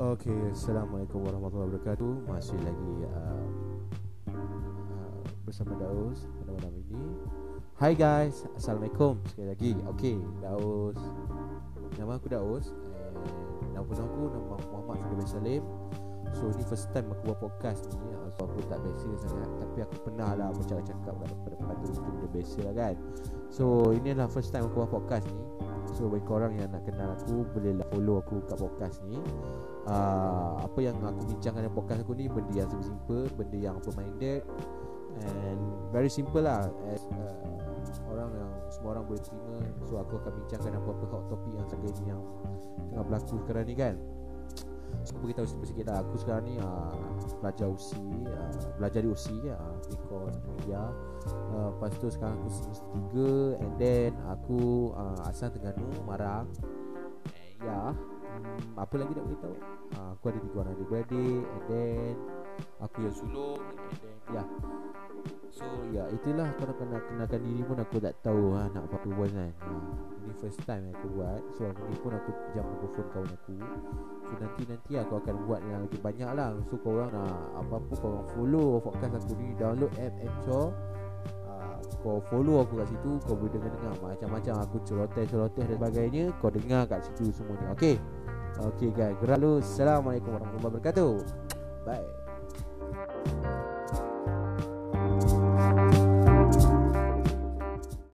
Okey, Assalamualaikum warahmatullahi wabarakatuh. Masih lagi uh, uh, bersama Daus pada malam ini. Hai guys, Assalamualaikum sekali lagi. Okey, Daus. Nama aku Daus. And Nama penuh aku nama Muhammad Fadil Salim So ni first time aku buat podcast ni. So aku tak biasa sangat. Tapi aku pernah lah bercakap-cakap kat depan tu Itu benda biasa lah kan. So inilah first time aku buat podcast ni. So bagi korang yang nak kenal aku Bolehlah follow aku kat podcast ni. Uh, Apa yang aku bincangkan dalam podcast aku ni Benda yang simple Benda yang open minded And very simple lah. As uh, orang yang semua orang boleh terima. So aku akan bincangkan apa-apa hot topic yang sekarang ni Yang tengah berlaku sekarang ni kan aku beritahu sikit-sikit lah Aku sekarang ni uh, Belajar USI uh, Belajar di USI uh, Because media. Uh, Lepas tu sekarang aku semester 3 And then Aku uh, Asal Terengganu Marang Ya hmm, Apa lagi nak beritahu? Uh, Aku ada tiga orang adik-beradik And then Aku yang sulung And then Ya. So ya itulah Kalau kena kenalkan diri pun Aku tak tahu ha, Nak apa-apa buat kan ha, Ini first time aku buat So ni pun aku jam mikrofon kawan aku. So nanti-nanti aku akan buat yang lagi banyak lah. So korang nak Apa-apa korang follow podcast aku ni. Download app Anchor. Uh, Kau follow aku kat situ Kau boleh dengar-dengar Macam-macam aku celoteh-celoteh dan sebagainya Kau dengar kat situ semuanya Okay Okay guys. Gerak Assalamualaikum warahmatullahi wabarakatuh. Bye